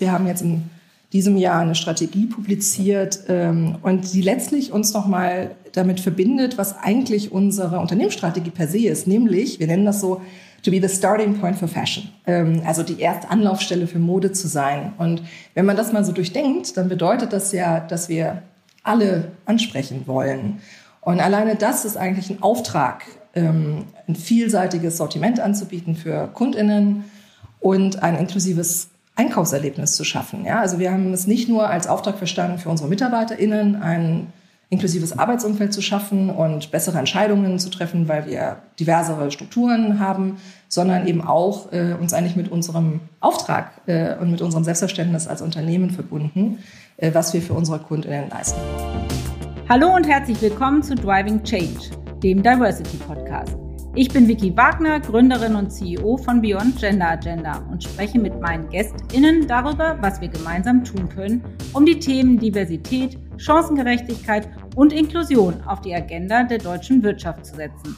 Wir haben jetzt in diesem Jahr eine Strategie publiziert ähm, und die letztlich uns nochmal damit verbindet, was eigentlich unsere Unternehmensstrategie per se ist, nämlich, wir nennen das so, to be the starting point for fashion. Ähm, also die erste Anlaufstelle für Mode zu sein. Und wenn man das mal so durchdenkt, dann bedeutet das ja, dass wir alle ansprechen wollen. Und alleine das ist eigentlich ein Auftrag, ähm, ein vielseitiges Sortiment anzubieten für KundInnen und ein inklusives Einkaufserlebnis zu schaffen. Ja, also wir haben es nicht nur als Auftrag verstanden, für unsere MitarbeiterInnen ein inklusives Arbeitsumfeld zu schaffen und bessere Entscheidungen zu treffen, weil wir diversere Strukturen haben, sondern eben auch äh, uns eigentlich mit unserem Auftrag äh, und mit unserem Selbstverständnis als Unternehmen verbunden, äh, was wir für unsere KundInnen leisten. Hallo und herzlich willkommen zu Driving Change, dem Diversity Podcast. Ich bin Vicky Wagner, Gründerin und CEO von Beyond Gender Agenda und spreche mit meinen GästInnen darüber, was wir gemeinsam tun können, um die Themen Diversität, Chancengerechtigkeit und Inklusion auf die Agenda der deutschen Wirtschaft zu setzen.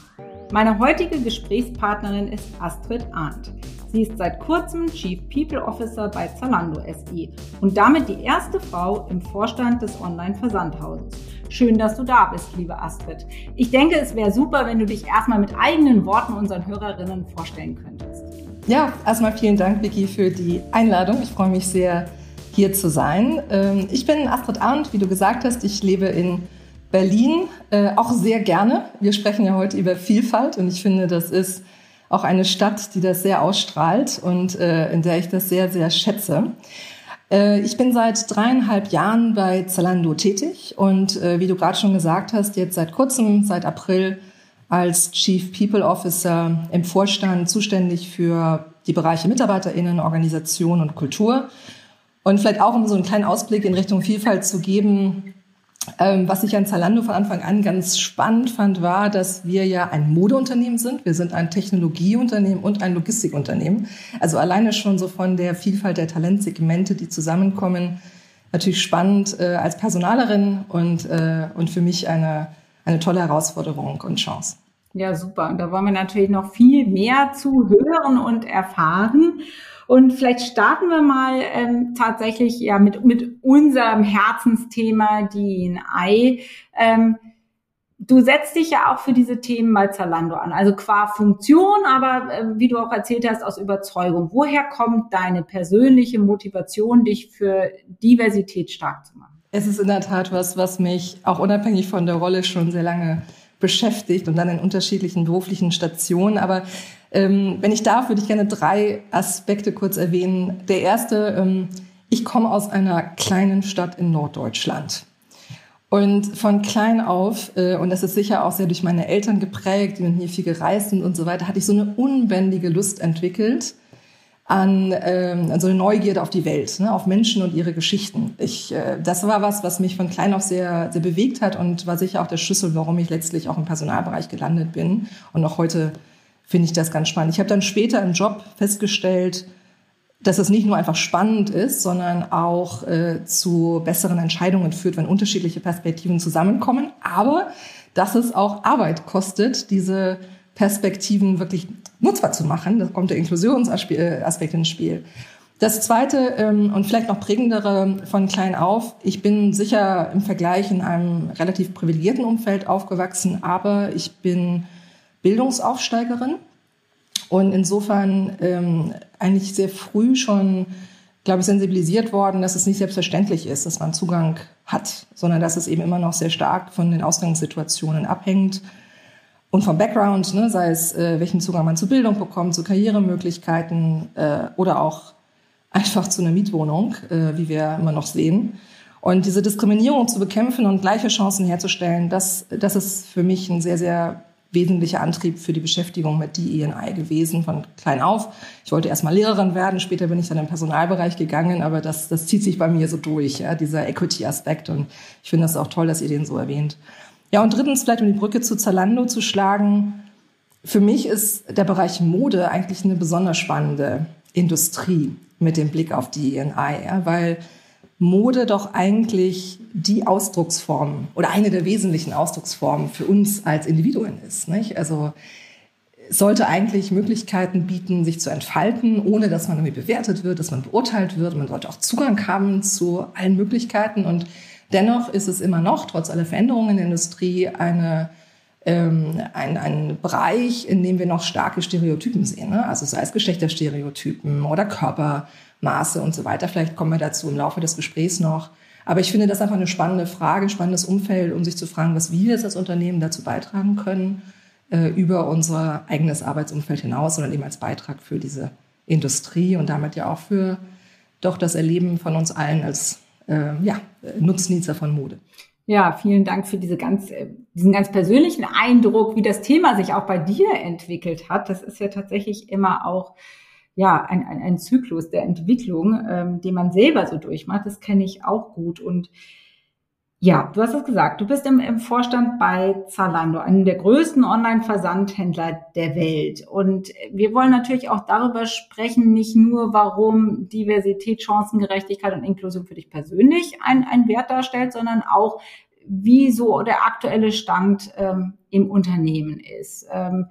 Meine heutige Gesprächspartnerin ist Astrid Arndt. Sie ist seit kurzem Chief People Officer bei Zalando SE und damit die erste Frau im Vorstand des Online-Versandhauses. Schön, dass du da bist, liebe Astrid. Ich denke, es wäre super, wenn du dich erstmal mit eigenen Worten unseren Hörerinnen vorstellen könntest. Ja, erstmal vielen Dank, Vicky, für die Einladung. Ich freue mich sehr, hier zu sein. Ähm, ich bin Astrid Arndt, wie du gesagt hast. Ich lebe in Berlin, äh, auch sehr gerne. Wir sprechen ja heute über Vielfalt und ich finde, das ist auch eine Stadt, die das sehr ausstrahlt und äh, in der ich das sehr, sehr schätze. Äh, ich bin seit dreieinhalb Jahren bei Zalando tätig und äh, wie du gerade schon gesagt hast, jetzt seit kurzem, seit April als Chief People Officer im Vorstand zuständig für die Bereiche MitarbeiterInnen, Organisation und Kultur. Und vielleicht auch, um so einen kleinen Ausblick in Richtung Vielfalt zu geben, ähm, was ich an Zalando von Anfang an ganz spannend fand, war, dass wir ja ein Modeunternehmen sind. Wir sind ein Technologieunternehmen und ein Logistikunternehmen. Also alleine schon so von der Vielfalt der Talentsegmente, die zusammenkommen, natürlich spannend äh, als Personalerin und, äh, und für mich eine, eine tolle Herausforderung und Chance. Ja, super. Und da wollen wir natürlich noch viel mehr zu hören und erfahren. Und vielleicht starten wir mal ähm, tatsächlich ja mit, mit unserem Herzensthema, die Ei. Ähm, du setzt dich ja auch für diese Themen bei Zalando an, also qua Funktion, aber äh, wie du auch erzählt hast, aus Überzeugung. Woher kommt deine persönliche Motivation, dich für Diversität stark zu machen? Es ist in der Tat was, was mich auch unabhängig von der Rolle schon sehr lange beschäftigt und dann in unterschiedlichen beruflichen Stationen. Aber ähm, wenn ich darf, würde ich gerne drei Aspekte kurz erwähnen. Der erste, ähm, ich komme aus einer kleinen Stadt in Norddeutschland. Und von klein auf, äh, und das ist sicher auch sehr durch meine Eltern geprägt, die mit mir viel gereist sind und so weiter, hatte ich so eine unbändige Lust entwickelt an, ähm, an so eine Neugierde auf die Welt, ne, auf Menschen und ihre Geschichten. Ich, äh, das war was, was mich von klein auf sehr, sehr bewegt hat und war sicher auch der Schlüssel, warum ich letztlich auch im Personalbereich gelandet bin und auch heute finde ich das ganz spannend. Ich habe dann später im Job festgestellt, dass es nicht nur einfach spannend ist, sondern auch äh, zu besseren Entscheidungen führt, wenn unterschiedliche Perspektiven zusammenkommen. Aber dass es auch Arbeit kostet, diese Perspektiven wirklich nutzbar zu machen. Da kommt der Inklusionsaspekt ins Spiel. Das zweite ähm, und vielleicht noch prägendere von klein auf. Ich bin sicher im Vergleich in einem relativ privilegierten Umfeld aufgewachsen, aber ich bin Bildungsaufsteigerin und insofern ähm, eigentlich sehr früh schon, glaube ich, sensibilisiert worden, dass es nicht selbstverständlich ist, dass man Zugang hat, sondern dass es eben immer noch sehr stark von den Ausgangssituationen abhängt und vom Background, ne, sei es äh, welchen Zugang man zu Bildung bekommt, zu Karrieremöglichkeiten äh, oder auch einfach zu einer Mietwohnung, äh, wie wir immer noch sehen. Und diese Diskriminierung zu bekämpfen und gleiche Chancen herzustellen, das, das ist für mich ein sehr, sehr wesentlicher Antrieb für die Beschäftigung mit DEI gewesen von klein auf. Ich wollte erst mal Lehrerin werden, später bin ich dann im Personalbereich gegangen, aber das, das zieht sich bei mir so durch, ja, dieser Equity-Aspekt. Und ich finde das auch toll, dass ihr den so erwähnt. Ja, und drittens, vielleicht um die Brücke zu Zalando zu schlagen. Für mich ist der Bereich Mode eigentlich eine besonders spannende Industrie mit dem Blick auf DEI, ja, weil Mode doch eigentlich die Ausdrucksform oder eine der wesentlichen Ausdrucksformen für uns als Individuen ist. Nicht? Also sollte eigentlich Möglichkeiten bieten, sich zu entfalten, ohne dass man irgendwie bewertet wird, dass man beurteilt wird. Man sollte auch Zugang haben zu allen Möglichkeiten. Und dennoch ist es immer noch, trotz aller Veränderungen in der Industrie, eine, ähm, ein, ein Bereich, in dem wir noch starke Stereotypen sehen. Ne? Also sei es Geschlechterstereotypen oder Körpermaße und so weiter. Vielleicht kommen wir dazu im Laufe des Gesprächs noch. Aber ich finde das einfach eine spannende Frage, spannendes Umfeld, um sich zu fragen, was wir jetzt als Unternehmen dazu beitragen können äh, über unser eigenes Arbeitsumfeld hinaus, sondern eben als Beitrag für diese Industrie und damit ja auch für doch das Erleben von uns allen als äh, ja, Nutznießer von Mode. Ja, vielen Dank für diese ganz, äh, diesen ganz persönlichen Eindruck, wie das Thema sich auch bei dir entwickelt hat. Das ist ja tatsächlich immer auch ja ein, ein, ein Zyklus der Entwicklung, ähm, den man selber so durchmacht. Das kenne ich auch gut und ja, du hast es gesagt. Du bist im, im Vorstand bei Zalando, einem der größten Online-Versandhändler der Welt. Und wir wollen natürlich auch darüber sprechen, nicht nur, warum Diversität, Chancengerechtigkeit und Inklusion für dich persönlich ein, ein Wert darstellt, sondern auch, wie so der aktuelle Stand ähm, im Unternehmen ist. Ähm,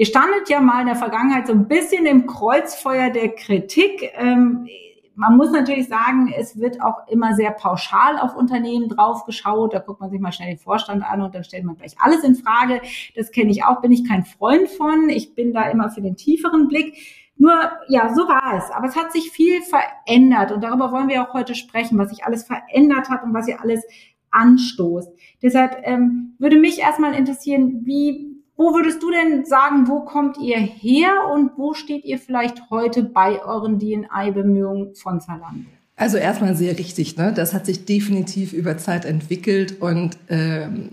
ihr standet ja mal in der Vergangenheit so ein bisschen im Kreuzfeuer der Kritik. Ähm, man muss natürlich sagen, es wird auch immer sehr pauschal auf Unternehmen draufgeschaut. Da guckt man sich mal schnell den Vorstand an und dann stellt man gleich alles in Frage. Das kenne ich auch, bin ich kein Freund von. Ich bin da immer für den tieferen Blick. Nur, ja, so war es. Aber es hat sich viel verändert und darüber wollen wir auch heute sprechen, was sich alles verändert hat und was ihr alles anstoßt. Deshalb ähm, würde mich erstmal interessieren, wie wo würdest du denn sagen, wo kommt ihr her und wo steht ihr vielleicht heute bei euren DNI-Bemühungen von Zalando? Also erstmal sehr richtig, ne? Das hat sich definitiv über Zeit entwickelt und ähm,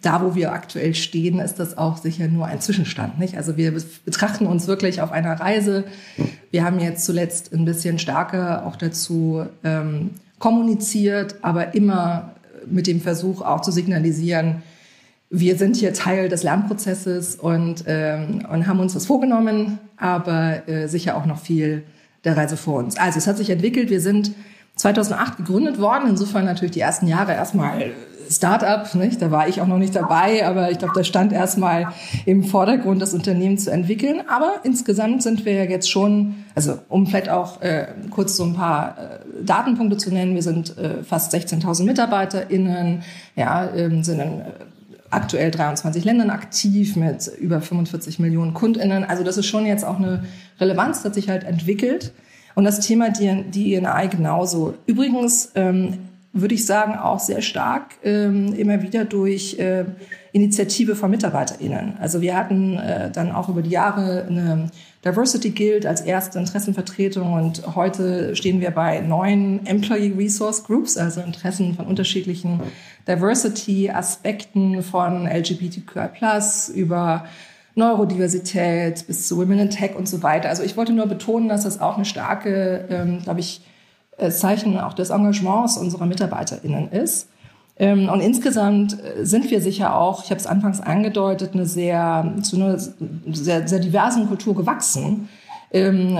da, wo wir aktuell stehen, ist das auch sicher nur ein Zwischenstand, nicht? Also wir betrachten uns wirklich auf einer Reise. Wir haben jetzt zuletzt ein bisschen stärker auch dazu ähm, kommuniziert, aber immer mit dem Versuch auch zu signalisieren, wir sind hier Teil des Lernprozesses und, ähm, und haben uns was vorgenommen, aber äh, sicher auch noch viel der Reise vor uns. Also es hat sich entwickelt. Wir sind 2008 gegründet worden. Insofern natürlich die ersten Jahre erstmal Start-up, nicht? Da war ich auch noch nicht dabei, aber ich glaube, da stand erstmal im Vordergrund, das Unternehmen zu entwickeln. Aber insgesamt sind wir jetzt schon, also um vielleicht auch äh, kurz so ein paar äh, Datenpunkte zu nennen, wir sind äh, fast 16.000 MitarbeiterInnen, ja, ähm, sind in aktuell 23 Ländern aktiv mit über 45 Millionen KundInnen. Also das ist schon jetzt auch eine Relevanz, das sich halt entwickelt. Und das Thema DNI genauso. Übrigens ähm, würde ich sagen auch sehr stark ähm, immer wieder durch äh, Initiative von MitarbeiterInnen. Also wir hatten äh, dann auch über die Jahre eine Diversity Guild als erste Interessenvertretung und heute stehen wir bei neun Employee Resource Groups, also Interessen von unterschiedlichen Diversity-Aspekten von LGBTQI+, über Neurodiversität bis zu Women in Tech und so weiter. Also ich wollte nur betonen, dass das auch eine starke, ähm, glaube ich, äh, Zeichen auch des Engagements unserer MitarbeiterInnen ist. Ähm, und insgesamt äh, sind wir sicher auch, ich habe es anfangs angedeutet, eine sehr, zu einer sehr, sehr diversen Kultur gewachsen. Ähm,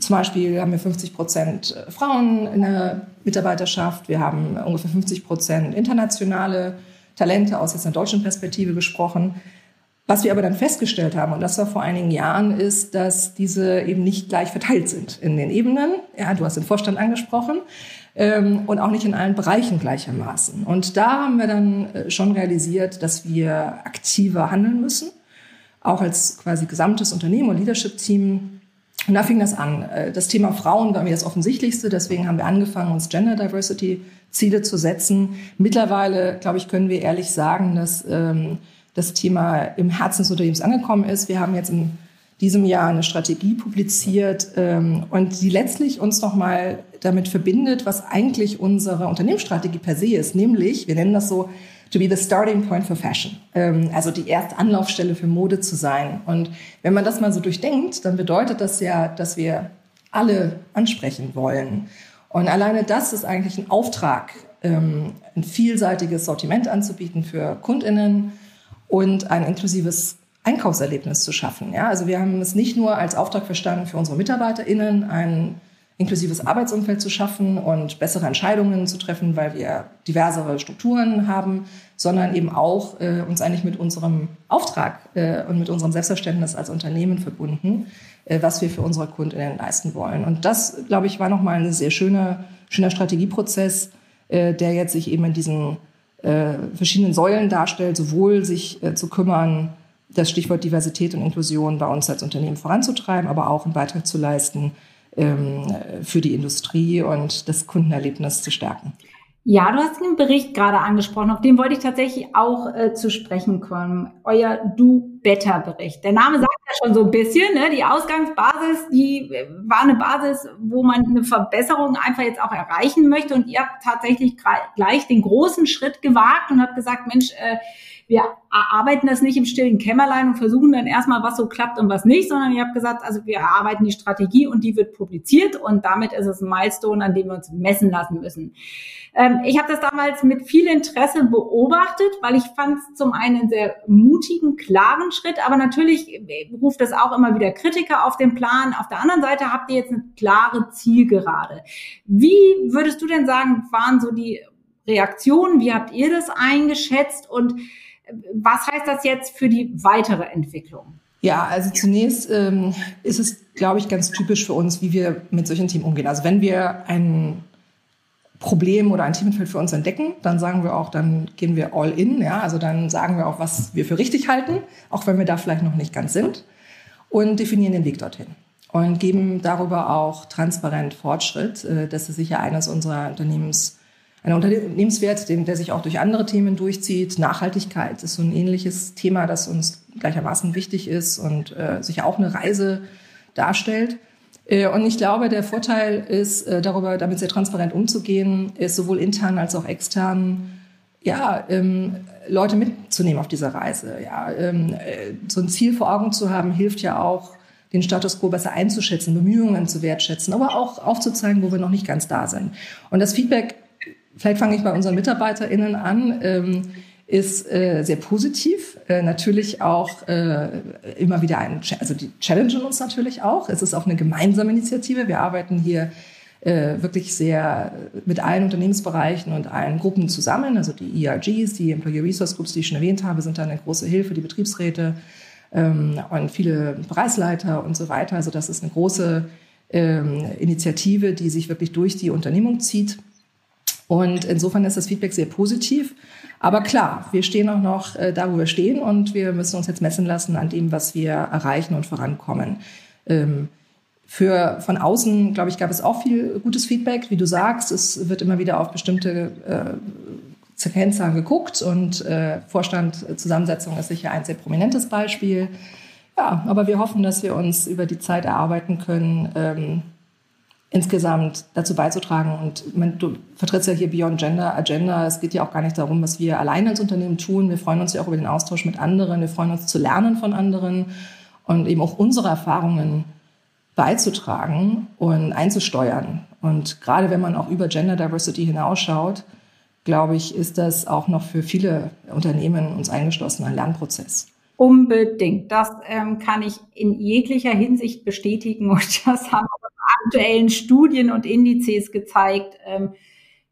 zum Beispiel haben wir 50 Prozent Frauen in der Mitarbeiterschaft. Wir haben ungefähr 50 Prozent internationale Talente aus jetzt einer deutschen Perspektive gesprochen. Was wir aber dann festgestellt haben, und das war vor einigen Jahren, ist, dass diese eben nicht gleich verteilt sind in den Ebenen. Ja, du hast den Vorstand angesprochen. Ähm, und auch nicht in allen Bereichen gleichermaßen. Und da haben wir dann äh, schon realisiert, dass wir aktiver handeln müssen, auch als quasi gesamtes Unternehmen und Leadership-Team und da fing das an. Äh, das Thema Frauen war mir das Offensichtlichste, deswegen haben wir angefangen, uns Gender Diversity Ziele zu setzen. Mittlerweile, glaube ich, können wir ehrlich sagen, dass ähm, das Thema im Herzen des Unternehmens angekommen ist. Wir haben jetzt in diesem Jahr eine Strategie publiziert ähm, und die letztlich uns nochmal damit verbindet, was eigentlich unsere Unternehmensstrategie per se ist, nämlich, wir nennen das so, to be the starting point for fashion. Ähm, also die erste Anlaufstelle für Mode zu sein. Und wenn man das mal so durchdenkt, dann bedeutet das ja, dass wir alle ansprechen wollen. Und alleine das ist eigentlich ein Auftrag, ähm, ein vielseitiges Sortiment anzubieten für KundInnen und ein inklusives Einkaufserlebnis zu schaffen. Ja, also wir haben es nicht nur als Auftrag verstanden für unsere MitarbeiterInnen, ein inklusives Arbeitsumfeld zu schaffen und bessere Entscheidungen zu treffen, weil wir diversere Strukturen haben, sondern eben auch äh, uns eigentlich mit unserem Auftrag äh, und mit unserem Selbstverständnis als Unternehmen verbunden, äh, was wir für unsere Kundinnen leisten wollen. Und das, glaube ich, war nochmal ein sehr schöner, schöner Strategieprozess, äh, der jetzt sich eben in diesen äh, verschiedenen Säulen darstellt, sowohl sich äh, zu kümmern, das Stichwort Diversität und Inklusion bei uns als Unternehmen voranzutreiben, aber auch einen Beitrag zu leisten ähm, für die Industrie und das Kundenerlebnis zu stärken. Ja, du hast den Bericht gerade angesprochen, auf den wollte ich tatsächlich auch äh, zu sprechen kommen. Euer Do-Better-Bericht. Der Name sagt ja schon so ein bisschen, ne? die Ausgangsbasis, die äh, war eine Basis, wo man eine Verbesserung einfach jetzt auch erreichen möchte. Und ihr habt tatsächlich gleich den großen Schritt gewagt und habt gesagt, Mensch, äh, wir arbeiten das nicht im stillen Kämmerlein und versuchen dann erstmal, was so klappt und was nicht, sondern ihr habt gesagt, also wir erarbeiten die Strategie und die wird publiziert und damit ist es ein Milestone, an dem wir uns messen lassen müssen. Ähm, ich habe das damals mit viel Interesse beobachtet, weil ich fand es zum einen einen sehr mutigen, klaren Schritt, aber natürlich ruft das auch immer wieder Kritiker auf den Plan. Auf der anderen Seite habt ihr jetzt eine klare Zielgerade. Wie würdest du denn sagen, waren so die Reaktionen? Wie habt ihr das eingeschätzt und was heißt das jetzt für die weitere Entwicklung? Ja, also zunächst ähm, ist es, glaube ich, ganz typisch für uns, wie wir mit solchen Themen umgehen. Also wenn wir ein Problem oder ein Themenfeld für uns entdecken, dann sagen wir auch, dann gehen wir all in. Ja, also dann sagen wir auch, was wir für richtig halten, auch wenn wir da vielleicht noch nicht ganz sind, und definieren den Weg dorthin und geben darüber auch transparent Fortschritt. Äh, das ist sicher eines unserer Unternehmens ein Unternehmenswert, der sich auch durch andere Themen durchzieht. Nachhaltigkeit ist so ein ähnliches Thema, das uns gleichermaßen wichtig ist und äh, sicher auch eine Reise darstellt. Äh, und ich glaube, der Vorteil ist, äh, darüber damit sehr transparent umzugehen, ist sowohl intern als auch extern, ja, ähm, Leute mitzunehmen auf dieser Reise. Ja, ähm, äh, so ein Ziel vor Augen zu haben, hilft ja auch, den Status quo besser einzuschätzen, Bemühungen zu wertschätzen, aber auch aufzuzeigen, wo wir noch nicht ganz da sind. Und das Feedback vielleicht fange ich bei unseren MitarbeiterInnen an, ähm, ist äh, sehr positiv. Äh, natürlich auch äh, immer wieder ein, also die challengen uns natürlich auch. Es ist auch eine gemeinsame Initiative. Wir arbeiten hier äh, wirklich sehr mit allen Unternehmensbereichen und allen Gruppen zusammen. Also die ERGs, die Employee Resource Groups, die ich schon erwähnt habe, sind da eine große Hilfe, die Betriebsräte ähm, und viele Bereichsleiter und so weiter. Also das ist eine große ähm, Initiative, die sich wirklich durch die Unternehmung zieht. Und insofern ist das Feedback sehr positiv. Aber klar, wir stehen auch noch äh, da, wo wir stehen und wir müssen uns jetzt messen lassen an dem, was wir erreichen und vorankommen. Ähm, für von außen, glaube ich, gab es auch viel gutes Feedback. Wie du sagst, es wird immer wieder auf bestimmte äh, Kennzahlen geguckt und äh, Vorstandzusammensetzung ist sicher ein sehr prominentes Beispiel. Ja, aber wir hoffen, dass wir uns über die Zeit erarbeiten können, ähm, insgesamt dazu beizutragen. Und man, du vertrittst ja hier Beyond Gender Agenda. Es geht ja auch gar nicht darum, was wir allein als Unternehmen tun. Wir freuen uns ja auch über den Austausch mit anderen. Wir freuen uns zu lernen von anderen und eben auch unsere Erfahrungen beizutragen und einzusteuern. Und gerade wenn man auch über Gender Diversity hinausschaut, glaube ich, ist das auch noch für viele Unternehmen uns eingeschlossen ein Lernprozess. Unbedingt. Das ähm, kann ich in jeglicher Hinsicht bestätigen und das haben aktuellen Studien und Indizes gezeigt. Ähm,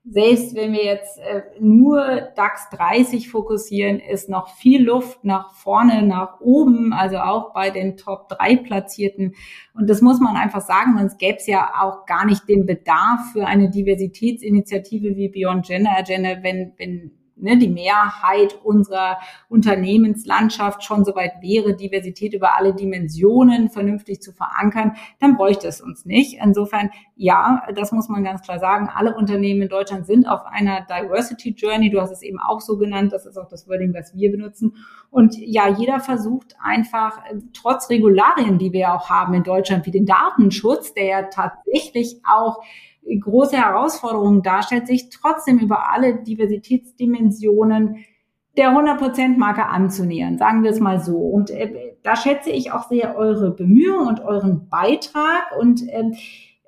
selbst wenn wir jetzt äh, nur DAX 30 fokussieren, ist noch viel Luft nach vorne, nach oben, also auch bei den Top 3 Platzierten. Und das muss man einfach sagen, sonst gäbe es ja auch gar nicht den Bedarf für eine Diversitätsinitiative wie Beyond Gender Agenda, wenn, wenn ne, die Mehrheit unserer Unternehmenslandschaft schon soweit wäre, Diversität über alle Dimensionen vernünftig zu verankern, dann bräuchte es uns nicht. Insofern, ja, das muss man ganz klar sagen. Alle Unternehmen in Deutschland sind auf einer Diversity Journey. Du hast es eben auch so genannt. Das ist auch das Wording, was wir benutzen. Und ja, jeder versucht einfach, trotz Regularien, die wir auch haben in Deutschland, wie den Datenschutz, der ja tatsächlich auch große Herausforderung darstellt, sich trotzdem über alle Diversitätsdimensionen der 100%-Marke anzunähern, sagen wir es mal so. Und äh, da schätze ich auch sehr eure Bemühungen und euren Beitrag. Und äh,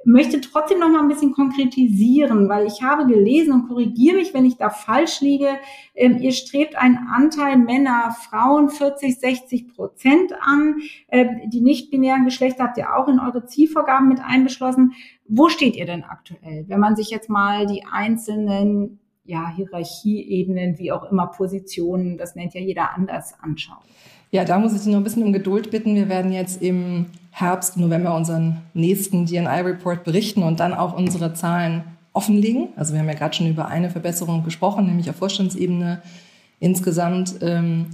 möchte trotzdem noch mal ein bisschen konkretisieren, weil ich habe gelesen und korrigiere mich, wenn ich da falsch liege. Ähm, ihr strebt einen Anteil Männer, Frauen 40, 60 Prozent an. Ähm, die nicht-binären Geschlechter habt ihr auch in eure Zielvorgaben mit einbeschlossen. Wo steht ihr denn aktuell, wenn man sich jetzt mal die einzelnen ja, Hierarchieebenen, wie auch immer Positionen, das nennt ja jeder anders, anschaut? Ja, da muss ich Sie noch ein bisschen um Geduld bitten. Wir werden jetzt im Herbst, November unseren nächsten DNI-Report berichten und dann auch unsere Zahlen offenlegen. Also wir haben ja gerade schon über eine Verbesserung gesprochen, nämlich auf Vorstandsebene. Insgesamt ähm,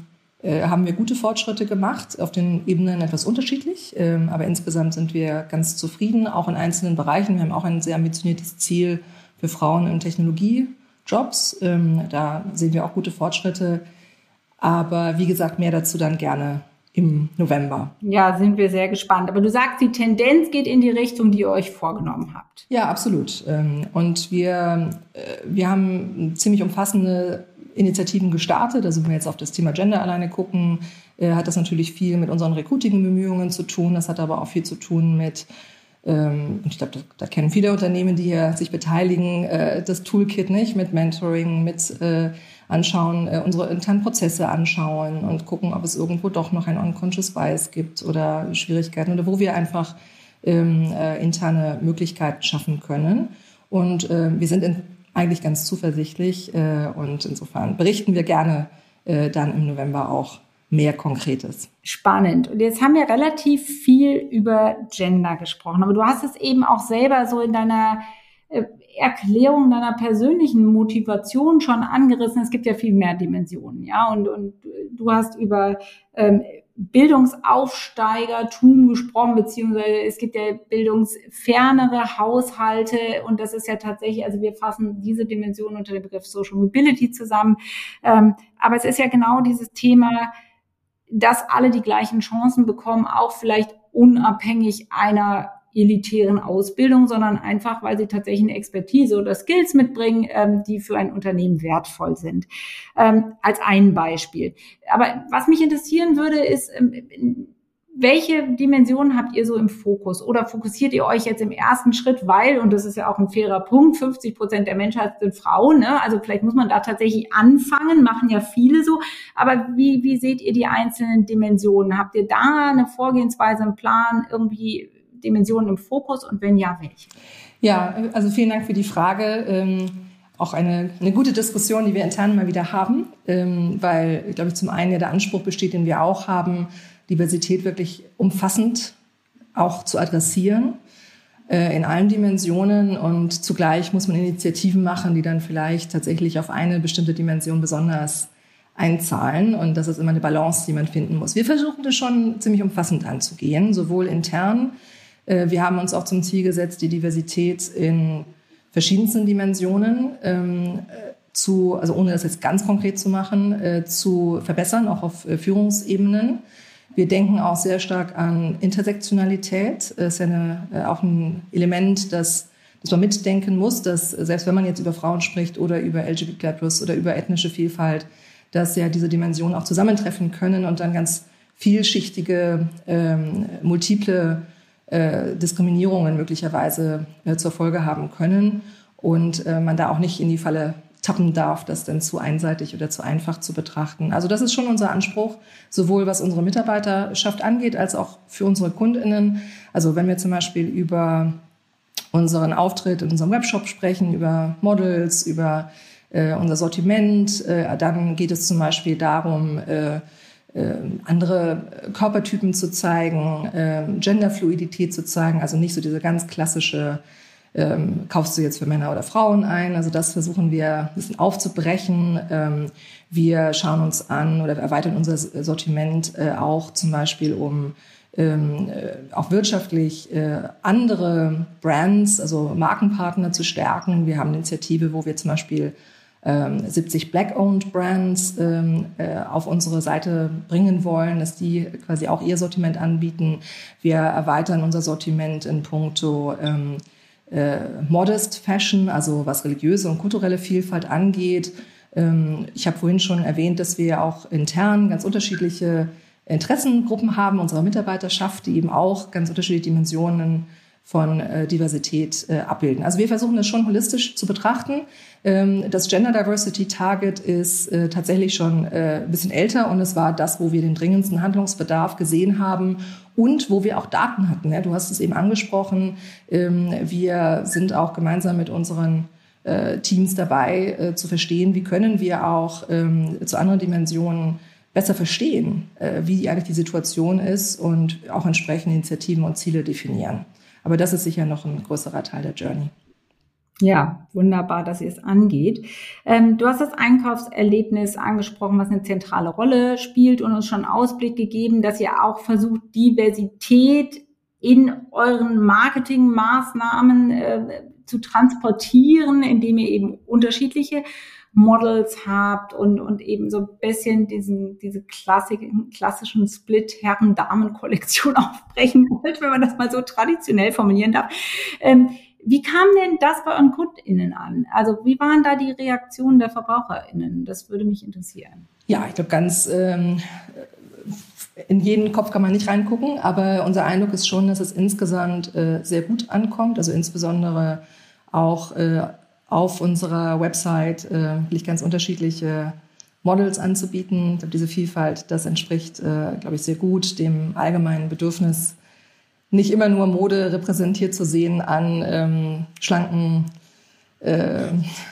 äh, haben wir gute Fortschritte gemacht, auf den Ebenen etwas unterschiedlich, ähm, aber insgesamt sind wir ganz zufrieden, auch in einzelnen Bereichen. Wir haben auch ein sehr ambitioniertes Ziel für Frauen in Technologiejobs. Ähm, da sehen wir auch gute Fortschritte. Aber wie gesagt, mehr dazu dann gerne im November. Ja, sind wir sehr gespannt. Aber du sagst, die Tendenz geht in die Richtung, die ihr euch vorgenommen habt. Ja, absolut. Ähm, und wir, äh, wir haben ziemlich umfassende Initiativen gestartet. Also wenn wir jetzt auf das Thema Gender alleine gucken, äh, hat das natürlich viel mit unseren Recruiting-Bemühungen zu tun. Das hat aber auch viel zu tun mit ähm, und ich glaube, da, kennen viele Unternehmen, die hier sich beteiligen, äh, das Toolkit nicht mit Mentoring, mit anschauen, äh, unsere internen Prozesse anschauen und gucken, ob es irgendwo doch noch ein unconscious bias gibt oder Schwierigkeiten oder wo wir einfach ähm, äh, interne Möglichkeiten schaffen können. Und äh, wir sind in, eigentlich ganz zuversichtlich äh, und insofern berichten wir gerne äh, dann im November auch mehr Konkretes. Spannend. Und jetzt haben wir relativ viel über Gender gesprochen, aber du hast es eben auch selber so in deiner äh, Erklärung deiner persönlichen Motivation schon angerissen. Es gibt ja viel mehr Dimensionen, ja. Und, und du hast über ähm, Bildungsaufsteigertum gesprochen, beziehungsweise es gibt ja bildungsfernere Haushalte und das ist ja tatsächlich, also wir fassen diese Dimension unter dem Begriff Social Mobility zusammen. Ähm, aber es ist ja genau dieses Thema, dass alle die gleichen Chancen bekommen, auch vielleicht unabhängig einer elitären Ausbildung, sondern einfach, weil sie tatsächlich eine Expertise oder Skills mitbringen, ähm, die für ein Unternehmen wertvoll sind. Ähm, als ein Beispiel. Aber was mich interessieren würde, ist, ähm, welche Dimensionen habt ihr so im Fokus? Oder fokussiert ihr euch jetzt im ersten Schritt, weil, und das ist ja auch ein fairer Punkt, 50 Prozent der Menschheit sind Frauen, ne? also vielleicht muss man da tatsächlich anfangen, machen ja viele so, aber wie, wie seht ihr die einzelnen Dimensionen? Habt ihr da eine Vorgehensweise, einen Plan, irgendwie Dimensionen im Fokus und wenn ja, welche? Ja, also vielen Dank für die Frage. Ähm, auch eine, eine gute Diskussion, die wir intern mal wieder haben, ähm, weil, glaube ich, zum einen ja der Anspruch besteht, den wir auch haben, Diversität wirklich umfassend auch zu adressieren äh, in allen Dimensionen und zugleich muss man Initiativen machen, die dann vielleicht tatsächlich auf eine bestimmte Dimension besonders einzahlen und das ist immer eine Balance, die man finden muss. Wir versuchen das schon ziemlich umfassend anzugehen, sowohl intern wir haben uns auch zum Ziel gesetzt, die Diversität in verschiedensten Dimensionen ähm, äh, zu, also ohne das jetzt ganz konkret zu machen, äh, zu verbessern, auch auf Führungsebenen. Wir denken auch sehr stark an Intersektionalität. Das ist ja eine, auch ein Element, das, das man mitdenken muss, dass selbst wenn man jetzt über Frauen spricht oder über LGBT oder über ethnische Vielfalt, dass ja diese Dimensionen auch zusammentreffen können und dann ganz vielschichtige, ähm, multiple äh, Diskriminierungen möglicherweise äh, zur Folge haben können und äh, man da auch nicht in die Falle tappen darf, das denn zu einseitig oder zu einfach zu betrachten. Also das ist schon unser Anspruch, sowohl was unsere Mitarbeiterschaft angeht, als auch für unsere Kundinnen. Also wenn wir zum Beispiel über unseren Auftritt in unserem Webshop sprechen, über Models, über äh, unser Sortiment, äh, dann geht es zum Beispiel darum, äh, andere Körpertypen zu zeigen, äh, Genderfluidität zu zeigen, also nicht so diese ganz klassische ähm, kaufst du jetzt für Männer oder Frauen ein? Also das versuchen wir ein bisschen aufzubrechen. Ähm, wir schauen uns an oder erweitern unser Sortiment äh, auch zum Beispiel um ähm, äh, auch wirtschaftlich äh, andere Brands, also Markenpartner zu stärken. Wir haben eine Initiative, wo wir zum Beispiel 70 ähm, Black-owned Brands ähm, äh, auf unsere Seite bringen wollen, dass die quasi auch ihr Sortiment anbieten. Wir erweitern unser Sortiment in puncto ähm, äh, Modest Fashion, also was religiöse und kulturelle Vielfalt angeht. Ähm, ich habe vorhin schon erwähnt, dass wir auch intern ganz unterschiedliche Interessengruppen haben unserer Mitarbeiterschaft, die eben auch ganz unterschiedliche Dimensionen von äh, Diversität äh, abbilden. Also wir versuchen das schon holistisch zu betrachten. Ähm, das Gender Diversity Target ist äh, tatsächlich schon äh, ein bisschen älter und es war das, wo wir den dringendsten Handlungsbedarf gesehen haben und wo wir auch Daten hatten. Ja, du hast es eben angesprochen. Ähm, wir sind auch gemeinsam mit unseren äh, Teams dabei, äh, zu verstehen, wie können wir auch ähm, zu anderen Dimensionen besser verstehen, äh, wie eigentlich die Situation ist und auch entsprechende Initiativen und Ziele definieren. Aber das ist sicher noch ein größerer Teil der Journey. Ja, wunderbar, dass ihr es angeht. Ähm, du hast das Einkaufserlebnis angesprochen, was eine zentrale Rolle spielt und uns schon Ausblick gegeben, dass ihr auch versucht, Diversität in euren Marketingmaßnahmen äh, zu transportieren, indem ihr eben unterschiedliche Models habt und, und eben so ein bisschen diesen, diese klassischen, klassischen Split-Herren-Damen-Kollektion aufbrechen wollt, wenn man das mal so traditionell formulieren darf. Ähm, wie kam denn das bei euren KundInnen an? Also wie waren da die Reaktionen der VerbraucherInnen? Das würde mich interessieren. Ja, ich glaube, ganz ähm, in jeden Kopf kann man nicht reingucken, aber unser Eindruck ist schon, dass es insgesamt äh, sehr gut ankommt. Also insbesondere auch äh, auf unserer Website äh, wirklich ganz unterschiedliche Models anzubieten. Ich glaube, diese Vielfalt, das entspricht, äh, glaube ich, sehr gut dem allgemeinen Bedürfnis, nicht immer nur Mode repräsentiert zu sehen an ähm, schlanken, äh,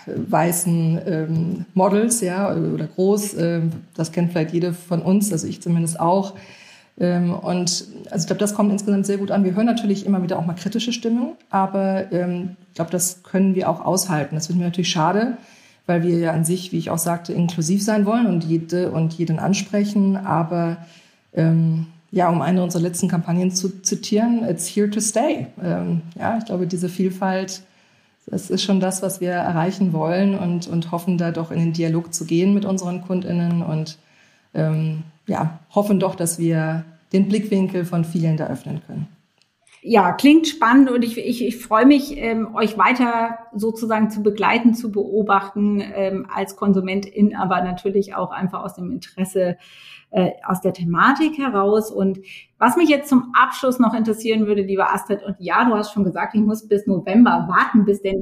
weißen ähm, Models, ja, oder groß. Äh, das kennt vielleicht jede von uns, also ich zumindest auch. Ähm, und also ich glaube, das kommt insgesamt sehr gut an. Wir hören natürlich immer wieder auch mal kritische Stimmen, aber ähm, ich glaube, das können wir auch aushalten. Das finden wir natürlich schade, weil wir ja an sich, wie ich auch sagte, inklusiv sein wollen und jede und jeden ansprechen. Aber ähm, ja, um eine unserer letzten Kampagnen zu zitieren, it's here to stay. Ähm, ja, ich glaube, diese Vielfalt, das ist schon das, was wir erreichen wollen und, und hoffen da doch in den Dialog zu gehen mit unseren KundInnen und ähm, ja, hoffen doch, dass wir den Blickwinkel von vielen da öffnen können. Ja, klingt spannend und ich, ich, ich freue mich, ähm, euch weiter sozusagen zu begleiten, zu beobachten ähm, als Konsumentin, aber natürlich auch einfach aus dem Interesse äh, aus der Thematik heraus. Und was mich jetzt zum Abschluss noch interessieren würde, liebe Astrid, und ja, du hast schon gesagt, ich muss bis November warten, bis der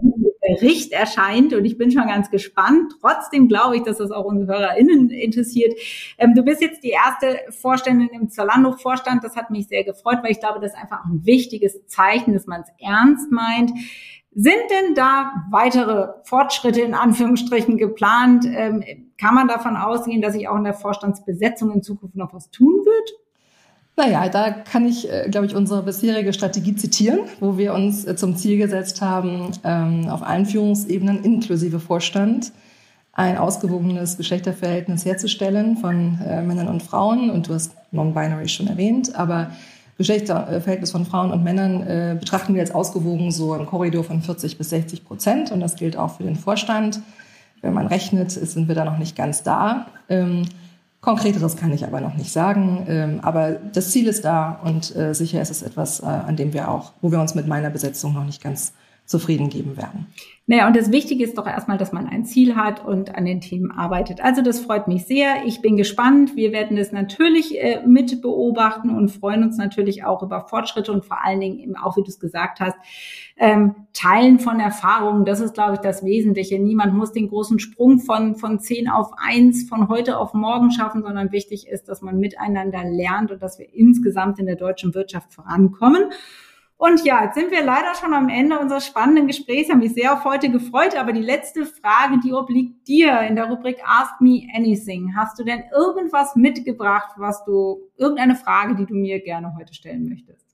Bericht erscheint und ich bin schon ganz gespannt. Trotzdem glaube ich, dass das auch unsere HörerInnen interessiert. Ähm, du bist jetzt die erste Vorständin im Zalando-Vorstand. Das hat mich sehr gefreut, weil ich glaube, das ist einfach ein wichtiges Zeichen, dass man es ernst meint. Sind denn da weitere Fortschritte in Anführungsstrichen geplant? Ähm, kann man davon ausgehen, dass sich auch in der Vorstandsbesetzung in Zukunft noch was tun wird? Naja, da kann ich, äh, glaube ich, unsere bisherige Strategie zitieren, wo wir uns äh, zum Ziel gesetzt haben, ähm, auf allen Führungsebenen inklusive Vorstand ein ausgewogenes Geschlechterverhältnis herzustellen von äh, Männern und Frauen. Und du hast Non-Binary schon erwähnt, aber Geschlechterverhältnis von Frauen und Männern betrachten wir als ausgewogen so im Korridor von 40 bis 60 Prozent. Und das gilt auch für den Vorstand. Wenn man rechnet, sind wir da noch nicht ganz da. Konkreteres kann ich aber noch nicht sagen. Ähm, aber das Ziel ist da und äh, sicher ist es etwas, äh, an dem wir auch, wo wir uns mit meiner Besetzung noch nicht ganz zufrieden geben werden. Naja, und das Wichtige ist doch erstmal, dass man ein Ziel hat und an den Themen arbeitet. Also das freut mich sehr. Ich bin gespannt. Wir werden es natürlich äh, mit beobachten und freuen uns natürlich auch über Fortschritte und vor allen Dingen eben auch, wie du es gesagt hast, ähm, Teilen von Erfahrungen. Das ist, glaube ich, das Wesentliche. Niemand muss den großen Sprung von, von zehn auf eins von heute auf morgen schaffen, sondern wichtig ist, dass man miteinander lernt und dass wir insgesamt in der deutschen Wirtschaft vorankommen. Und ja, jetzt sind wir leider schon am Ende unseres spannenden Gesprächs. Haben mich sehr auf heute gefreut. Aber die letzte Frage, die obliegt dir in der Rubrik Ask Me Anything. Hast du denn irgendwas mitgebracht, was du, irgendeine Frage, die du mir gerne heute stellen möchtest?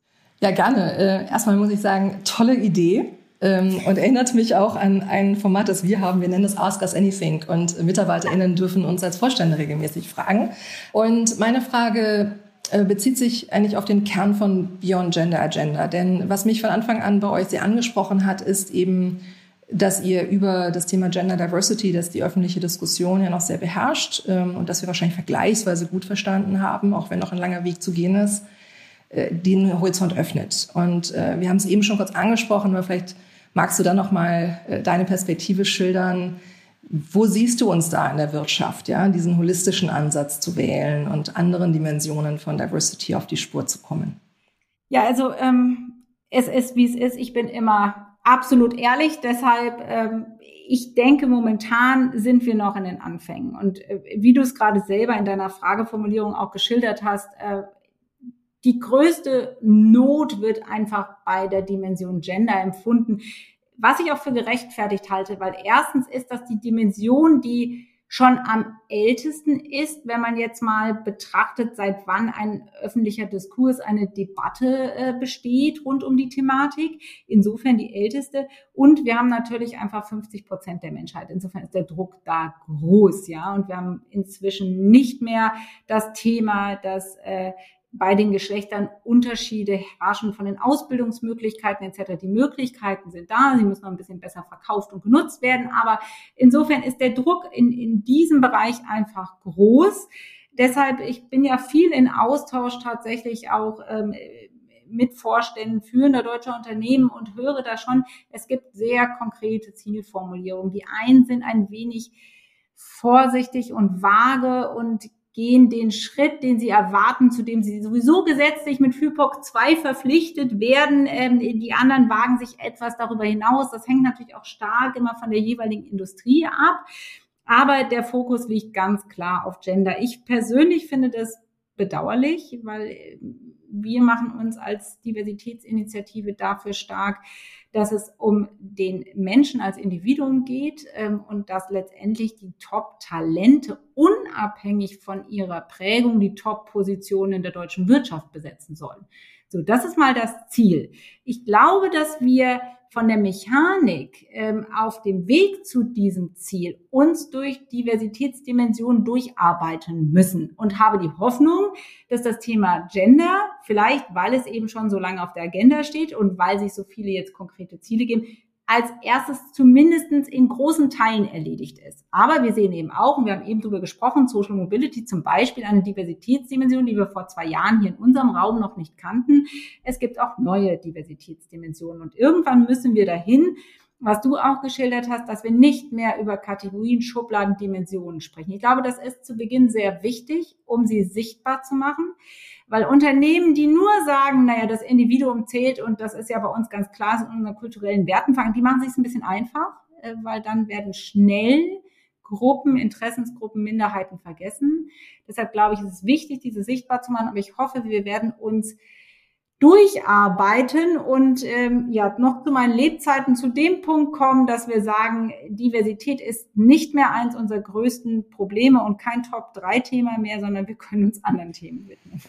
Ja, gerne. Äh, erstmal muss ich sagen, tolle Idee. Ähm, und erinnert mich auch an ein Format, das wir haben. Wir nennen es Ask Us Anything. Und MitarbeiterInnen dürfen uns als Vorstände regelmäßig fragen. Und meine Frage bezieht sich eigentlich auf den Kern von Beyond Gender Agenda. Denn was mich von Anfang an bei euch sehr angesprochen hat, ist eben, dass ihr über das Thema Gender Diversity, das die öffentliche Diskussion ja noch sehr beherrscht ähm, und dass wir wahrscheinlich vergleichsweise gut verstanden haben, auch wenn noch ein langer Weg zu gehen ist, äh, den Horizont öffnet. Und äh, wir haben es eben schon kurz angesprochen, aber vielleicht magst du dann noch mal deine Perspektive schildern, wo siehst du uns da in der Wirtschaft, ja, diesen holistischen Ansatz zu wählen und anderen Dimensionen von Diversity auf die Spur zu kommen? Ja, also ähm, es ist, wie es ist. Ich bin immer absolut ehrlich. Deshalb, ähm, ich denke, momentan sind wir noch in den Anfängen. Und äh, wie du es gerade selber in deiner Frageformulierung auch geschildert hast, äh, die größte Not wird einfach bei der Dimension Gender empfunden, was ich auch für gerechtfertigt halte, weil erstens ist das die Dimension, die schon am ältesten ist, wenn man jetzt mal betrachtet, seit wann ein öffentlicher Diskurs, eine Debatte äh, besteht rund um die Thematik. Insofern die älteste. Und wir haben natürlich einfach 50 Prozent der Menschheit. Insofern ist der Druck da groß, ja. Und wir haben inzwischen nicht mehr das Thema, dass äh, bei den Geschlechtern Unterschiede herrschen von den Ausbildungsmöglichkeiten etc. Die Möglichkeiten sind da, sie müssen noch ein bisschen besser verkauft und genutzt werden, aber insofern ist der Druck in, in diesem Bereich einfach groß. Deshalb, ich bin ja viel in Austausch tatsächlich auch ähm, mit Vorständen führender deutscher Unternehmen und höre da schon, es gibt sehr konkrete Zielformulierungen. Die einen sind ein wenig vorsichtig und vage und gehen den Schritt, den sie erwarten, zu dem sie sowieso gesetzlich mit FIPOC 2 verpflichtet werden. Ähm, die anderen wagen sich etwas darüber hinaus. Das hängt natürlich auch stark immer von der jeweiligen Industrie ab. Aber der Fokus liegt ganz klar auf Gender. Ich persönlich finde das bedauerlich, weil wir machen uns als Diversitätsinitiative dafür stark, dass es um den Menschen als Individuum geht ähm, und dass letztendlich die Top-Talente unabhängig von ihrer Prägung die Top-Positionen in der deutschen Wirtschaft besetzen sollen. So, das ist mal das Ziel. Ich glaube, dass wir von der Mechanik ähm, auf dem Weg zu diesem Ziel uns durch Diversitätsdimensionen durcharbeiten müssen. Und habe die Hoffnung, dass das Thema Gender, vielleicht weil es eben schon so lange auf der Agenda steht und weil sich so viele jetzt konkrete Ziele geben, als erstes zumindest in großen Teilen erledigt ist. Aber wir sehen eben auch, und wir haben eben darüber gesprochen, Social Mobility zum Beispiel eine Diversitätsdimension, die wir vor zwei Jahren hier in unserem Raum noch nicht kannten. Es gibt auch neue Diversitätsdimensionen und irgendwann müssen wir dahin, was du auch geschildert hast, dass wir nicht mehr über Kategorien, Schubladen, Dimensionen sprechen. Ich glaube, das ist zu Beginn sehr wichtig, um sie sichtbar zu machen. Weil Unternehmen, die nur sagen, naja, das Individuum zählt und das ist ja bei uns ganz klar in unseren kulturellen Werten fangen, die machen sich ein bisschen einfach, äh, weil dann werden schnell Gruppen, Interessensgruppen, Minderheiten vergessen. Deshalb glaube ich, ist es wichtig, diese sichtbar zu machen. Aber ich hoffe, wir werden uns durcharbeiten und ähm, ja noch zu meinen Lebzeiten zu dem Punkt kommen, dass wir sagen, Diversität ist nicht mehr eins unserer größten Probleme und kein Top-3-Thema mehr, sondern wir können uns anderen Themen widmen.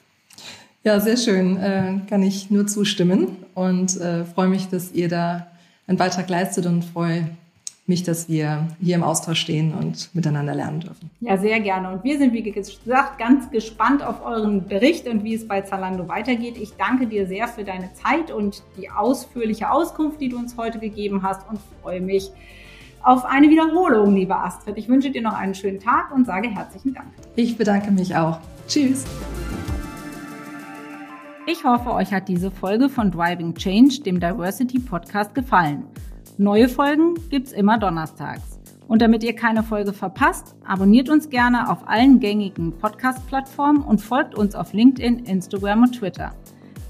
Ja, sehr schön. Äh, kann ich nur zustimmen und äh, freue mich, dass ihr da einen Beitrag leistet und freue mich, dass wir hier im Austausch stehen und miteinander lernen dürfen. Ja, sehr gerne. Und wir sind, wie gesagt, ganz gespannt auf euren Bericht und wie es bei Zalando weitergeht. Ich danke dir sehr für deine Zeit und die ausführliche Auskunft, die du uns heute gegeben hast und freue mich auf eine Wiederholung, liebe Astrid. Ich wünsche dir noch einen schönen Tag und sage herzlichen Dank. Ich bedanke mich auch. Tschüss. Ich hoffe, euch hat diese Folge von Driving Change, dem Diversity Podcast, gefallen. Neue Folgen gibt's immer donnerstags. Und damit ihr keine Folge verpasst, abonniert uns gerne auf allen gängigen Podcast-Plattformen und folgt uns auf LinkedIn, Instagram und Twitter.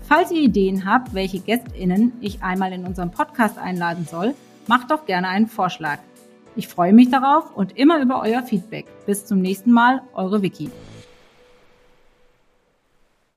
Falls ihr Ideen habt, welche GästInnen ich einmal in unserem Podcast einladen soll, macht doch gerne einen Vorschlag. Ich freue mich darauf und immer über euer Feedback. Bis zum nächsten Mal, eure Vicky.